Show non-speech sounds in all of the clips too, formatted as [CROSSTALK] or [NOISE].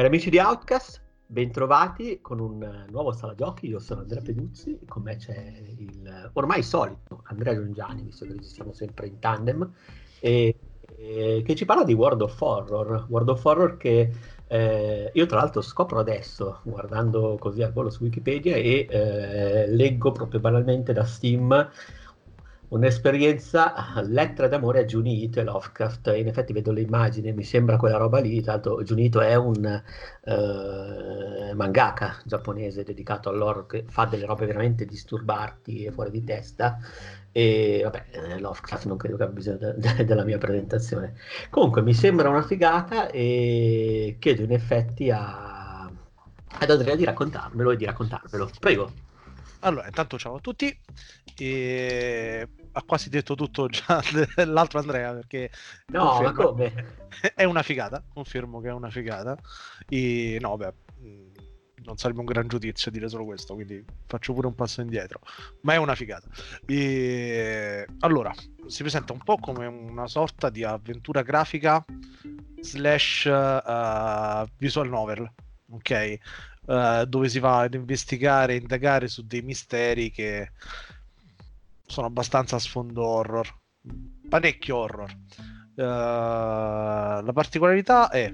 Cari amici di Outcast, bentrovati con un nuovo sala giochi. Io sono Andrea Peduzzi, con me c'è il ormai solito Andrea Giungiani, visto che registriamo sempre in tandem, e, e, che ci parla di World of Horror. World of Horror che eh, io tra l'altro scopro adesso, guardando così al volo su Wikipedia, e eh, leggo proprio banalmente da Steam un'esperienza [LAUGHS] lettera d'amore a Junito e Lovecraft. In effetti vedo le immagini, mi sembra quella roba lì. L'altro, Junito è un uh, mangaka giapponese dedicato all'horror che fa delle robe veramente disturbanti e fuori di testa. E vabbè, eh, Lovecraft non credo che abbia bisogno de- de- della mia presentazione. Comunque, mi sembra una figata e chiedo in effetti a... ad Andrea di raccontarmelo e di raccontarvelo. Prego. Allora, intanto ciao a tutti. E ha quasi detto tutto già [LAUGHS] l'altro Andrea perché no, ma come? [LAUGHS] è una figata, confermo che è una figata. E no, beh, mm, non sarebbe un gran giudizio dire solo questo, quindi faccio pure un passo indietro. Ma è una figata. E... Allora, si presenta un po' come una sorta di avventura grafica slash uh, visual novel, ok? Uh, dove si va ad investigare, indagare su dei misteri che sono abbastanza a sfondo horror, parecchio horror. Uh, la particolarità è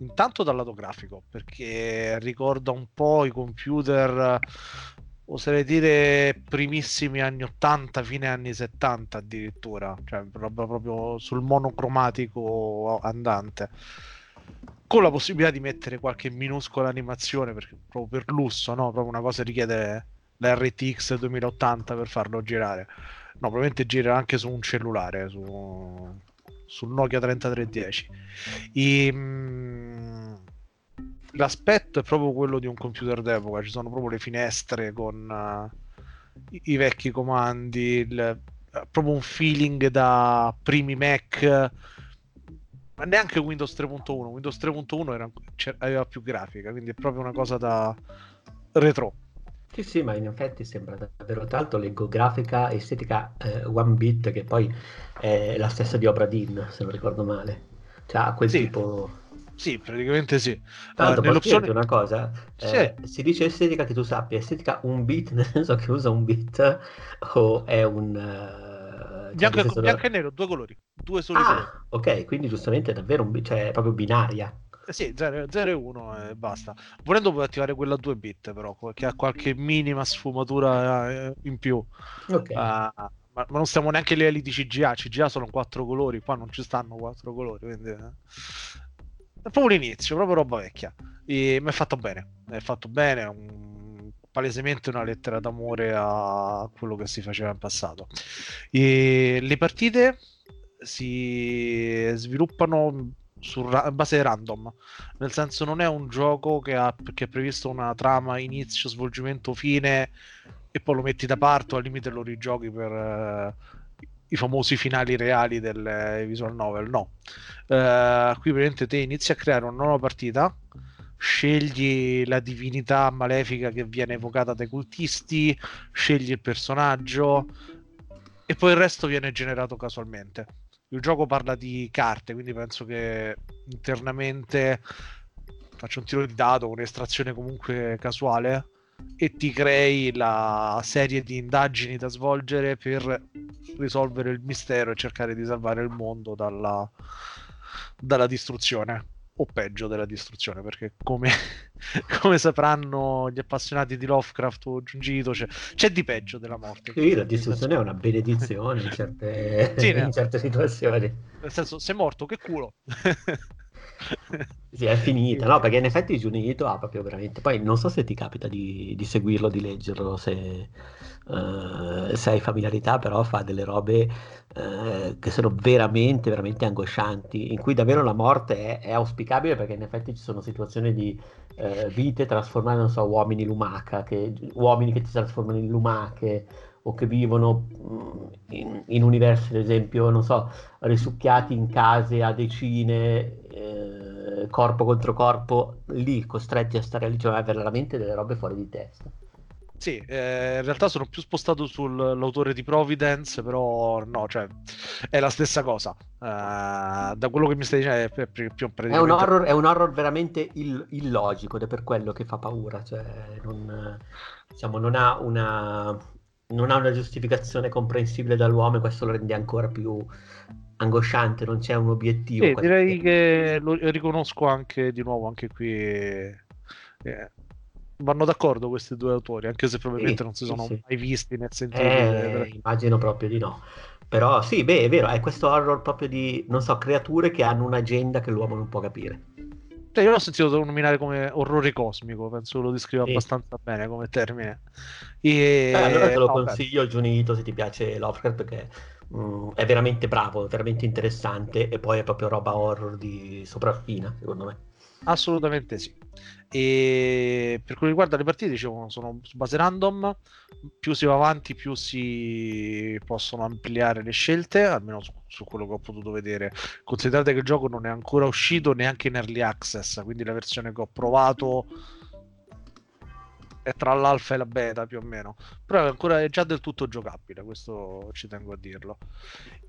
intanto dal lato grafico, perché ricorda un po' i computer, oserei dire primissimi anni 80, fine anni 70 addirittura, cioè proprio sul monocromatico andante. Con la possibilità di mettere qualche minuscola animazione, perché proprio per lusso, no? Proprio una cosa richiede la RTX 2080 per farlo girare. No, probabilmente gira anche su un cellulare, su, sul Nokia 3310. E, mm, l'aspetto è proprio quello di un computer d'epoca, ci sono proprio le finestre con uh, i, i, vecchi comandi, il, proprio un feeling da primi Mac ma neanche Windows 3.1 Windows 3.1 era, aveva più grafica quindi è proprio una cosa da retro sì, sì, ma in effetti sembra davvero tanto. Leggo grafica estetica eh, one bit, che poi è la stessa di Obra Dinn, se non ricordo male. Cioè, ha quel sì. tipo. Sì, praticamente sì. Tanto, uh, nell'opzione... una cosa, eh, sì. si dice estetica che tu sappia, estetica un bit, [LAUGHS] nel senso che usa un bit o è un... Uh, bianco, cioè, bianco e nero, due colori, due soli ah, colori. ok, quindi giustamente è davvero un bit, cioè è proprio binaria. Eh sì, 0, 0 e 1 e basta. Volendo puoi attivare quella a 2 bit però, che ha qualche minima sfumatura eh, in più. Okay. Uh, ma, ma, non stiamo neanche lì di CGA, CGA sono 4 colori, qua non ci stanno 4 colori, quindi... Eh. È proprio l'inizio, proprio roba vecchia. E mi è fatto bene, è fatto bene, un... palesemente una lettera d'amore a quello che si faceva in passato. E le partite si sviluppano su ra- base random, nel senso non è un gioco che, ha, che è previsto una trama inizio, svolgimento, fine e poi lo metti da parte o al limite lo rigiochi per uh, i famosi finali reali del visual novel. No, uh, qui praticamente te inizi a creare una nuova partita, scegli la divinità malefica che viene evocata dai cultisti, scegli il personaggio e poi il resto viene generato casualmente il gioco parla di carte, quindi penso che internamente faccio un tiro di dado, un'estrazione comunque casuale e ti crei la serie di indagini da svolgere per risolvere il mistero e cercare di salvare il mondo dalla, dalla distruzione o peggio della distruzione perché come, [LAUGHS] come sapranno gli appassionati di Lovecraft o Giungito c'è, c'è, di peggio della morte. Sì, la distruzione è una benedizione in certe, [LAUGHS] sì, in certe situazioni. Nel senso sei morto che culo [LAUGHS] sì, è finita, no? Perché in effetti Junito ha proprio veramente. Poi non so se ti capita di, di seguirlo, di leggerlo, se, uh, se, hai familiarità, però fa delle robe uh, che sono veramente, veramente angoscianti, in cui davvero la morte è, è auspicabile perché in effetti ci sono situazioni di uh, vite trasformate, non so, uomini lumaca, che, uomini che si trasformano in lumache o che vivono mm, in, in universi, ad esempio, non so, risucchiati in case a decine, eh, corpo contro corpo, lì costretti a stare lì, cioè veramente delle robe fuori di testa. Sì, eh, in realtà sono più spostato sull'autore di Providence, però no, cioè è la stessa cosa. Uh, da quello che mi stai dicendo è, più, più praticamente... è, un, horror, è un horror veramente ill- illogico ed è per quello che fa paura. Cioè, non, diciamo, non, ha una, non ha una giustificazione comprensibile dall'uomo e questo lo rende ancora più angosciante, non c'è un obiettivo. Sì, direi che lo riconosco anche di nuovo, anche qui... Eh, vanno d'accordo questi due autori, anche se probabilmente sì, non si sono sì, mai visti né sentiti. Eh, immagino proprio di no. Però sì, beh, è vero, è questo horror proprio di, non so, creature che hanno un'agenda che l'uomo non può capire. Cioè, io l'ho sentito nominare come orrore cosmico, penso lo descriva sì. abbastanza bene come termine. E... Eh, allora te lo no, consiglio. Giunito, se ti piace Lovecraft, perché mh, mm, è veramente bravo, veramente interessante e poi è proprio roba horror di sopraffina, secondo me. Assolutamente sì. E per che riguarda le partite, dicevo, sono su base random. Più si va avanti, più si possono ampliare le scelte, almeno su, su, quello che ho potuto vedere. Considerate che il gioco non è ancora uscito neanche in early access, quindi la versione che ho provato è tra l'alfa e la beta più o meno. Però è ancora è già del tutto giocabile, questo ci tengo a dirlo.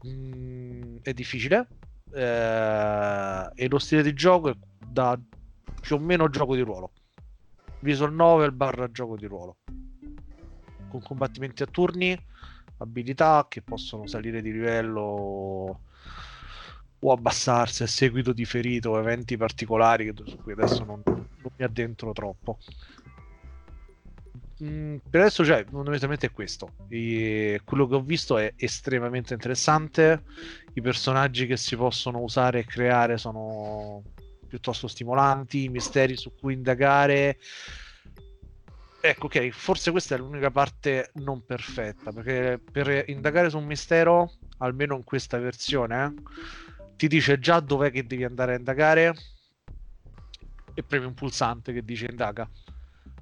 Mm, è difficile. Eh, e lo stile di gioco è da più o meno gioco di ruolo. Visual novel barra gioco di ruolo. Con combattimenti a turni, abilità che possono salire di livello o abbassarsi a seguito di ferito eventi particolari su cui adesso non, non mi addentro troppo. Mm, per adesso cioè, fondamentalmente è questo. E quello che ho visto è estremamente interessante. I personaggi che si possono usare e creare sono piuttosto stimolanti, misteri su cui indagare. Ecco, ok, forse questa è l'unica parte non perfetta, perché per indagare su un mistero, almeno in questa versione, ti dice già dov'è che devi andare a indagare e premi un pulsante che dice indaga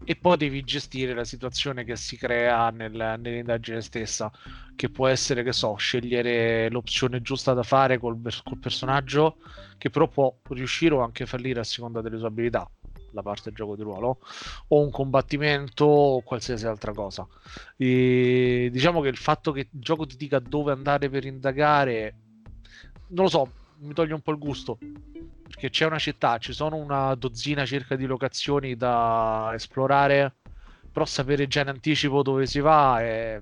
e poi devi gestire la situazione che si crea nel, nell'indagine stessa, che può essere, che so, scegliere l'opzione giusta da fare col, col personaggio, che però può riuscire o anche fallire a seconda delle sue abilità, la parte del gioco di ruolo, o un combattimento o qualsiasi altra cosa. E diciamo che il fatto che il gioco ti dica dove andare per indagare, non lo so, mi toglie un po' il gusto perché c'è una città, ci sono una dozzina circa di locazioni da esplorare, però sapere già in anticipo dove si va è...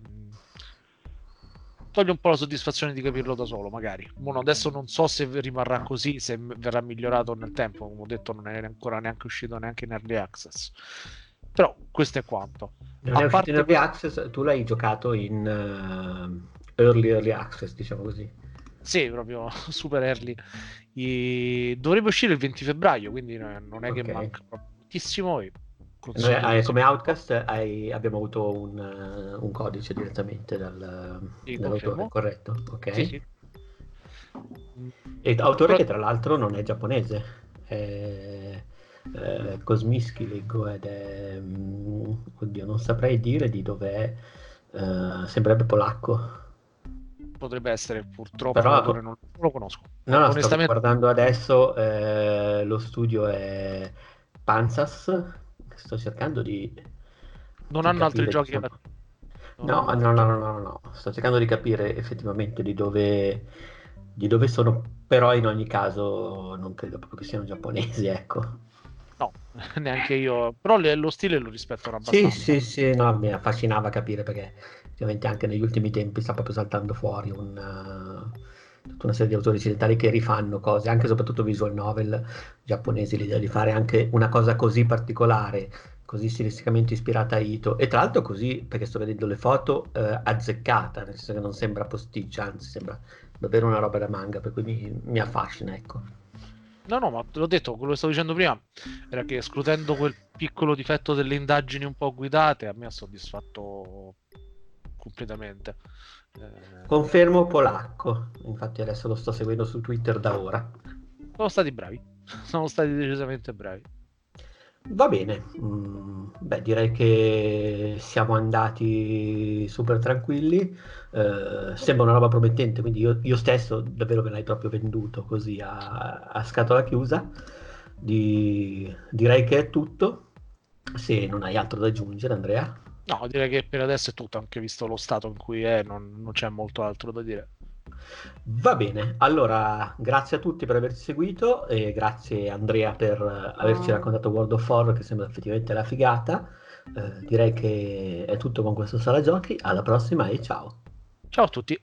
toglie un po' la soddisfazione di capirlo da solo, magari. Bueno, adesso non so se rimarrà così, se verrà migliorato nel tempo, come ho detto non è ancora neanche uscito neanche in Early Access. Però questo è quanto. Non è parte... in Early Access, tu l'hai giocato in uh, Early Early Access, diciamo così. Sì, proprio [LAUGHS] super early. E dovrebbe uscire il 20 febbraio, quindi non è okay. che manca moltissimo. Noi, come Outcast hai, abbiamo avuto un, un, codice direttamente dal, sì, dall'autore, corretto? Ok. Sì, sì. E autore Però... che tra l'altro non è giapponese, è, è Kosmiski leggo ed è... Mm, oddio, non saprei dire di dov'è, uh, sembrerebbe polacco potrebbe essere, purtroppo Però, non, non, lo conosco. No, no, Onestamente... sto guardando adesso, eh, lo studio è Panzas, sto cercando di... Non di hanno altri giochi? Diciamo... No, no, no, no, no, no, sto cercando di capire effettivamente di dove, di dove sono, però in ogni caso non credo proprio che siano giapponesi, ecco. No, [LAUGHS] neanche io, però lo stile lo rispettano abbastanza. Sì, sì, sì, no, mi affascinava capire perché ovviamente anche negli ultimi tempi sta proprio saltando fuori un, uh, tutta una serie di autori occidentali che rifanno cose, anche e soprattutto visual novel giapponesi, l'idea di fare anche una cosa così particolare, così stilisticamente ispirata a Ito, e tra l'altro così, perché sto vedendo le foto, uh, azzeccata, nel senso che non sembra posticcia, anzi sembra davvero una roba da manga, per cui mi, mi affascina, ecco. No, no, ma te l'ho detto, quello che stavo dicendo prima era che escludendo quel piccolo difetto delle indagini un po' guidate, a me ha soddisfatto completamente. Eh... Confermo polacco, infatti adesso lo sto seguendo su Twitter da ora. Sono stati bravi, [LAUGHS] sono stati decisamente bravi. Va bene, mm, beh direi che siamo andati super tranquilli, eh, sembra una roba promettente, quindi io, io, stesso davvero me l'hai proprio venduto così a, a scatola chiusa, Di, direi che è tutto, se non hai altro da aggiungere Andrea. No, direi che per adesso è tutto, anche visto lo stato in cui è, non, non c'è molto altro da dire. Va bene, allora grazie a tutti per averci seguito e grazie Andrea per averci raccontato World of War che sembra effettivamente la figata. Eh, direi che è tutto con questo sala giochi, alla prossima e ciao. Ciao a tutti.